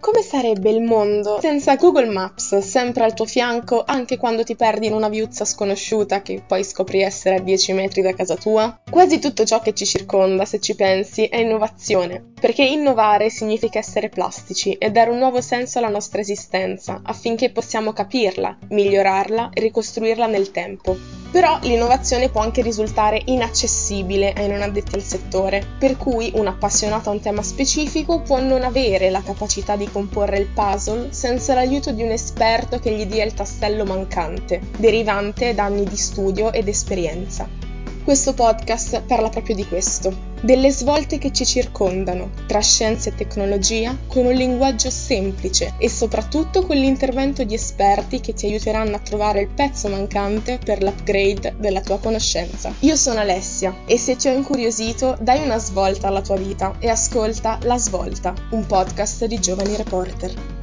Come sarebbe il mondo senza Google Maps sempre al tuo fianco anche quando ti perdi in una viuzza sconosciuta che poi scopri essere a 10 metri da casa tua? Quasi tutto ciò che ci circonda, se ci pensi, è innovazione, perché innovare significa essere plastici e dare un nuovo senso alla nostra esistenza affinché possiamo capirla, migliorarla e ricostruirla nel tempo. Però l'innovazione può anche risultare inaccessibile ai non addetti al settore, per cui un appassionato a un tema specifico può non avere la capacità di comporre il puzzle senza l'aiuto di un esperto che gli dia il tassello mancante, derivante da anni di studio ed esperienza. Questo podcast parla proprio di questo, delle svolte che ci circondano, tra scienza e tecnologia, con un linguaggio semplice e soprattutto con l'intervento di esperti che ti aiuteranno a trovare il pezzo mancante per l'upgrade della tua conoscenza. Io sono Alessia e se ti ho incuriosito dai una svolta alla tua vita e ascolta La Svolta, un podcast di giovani reporter.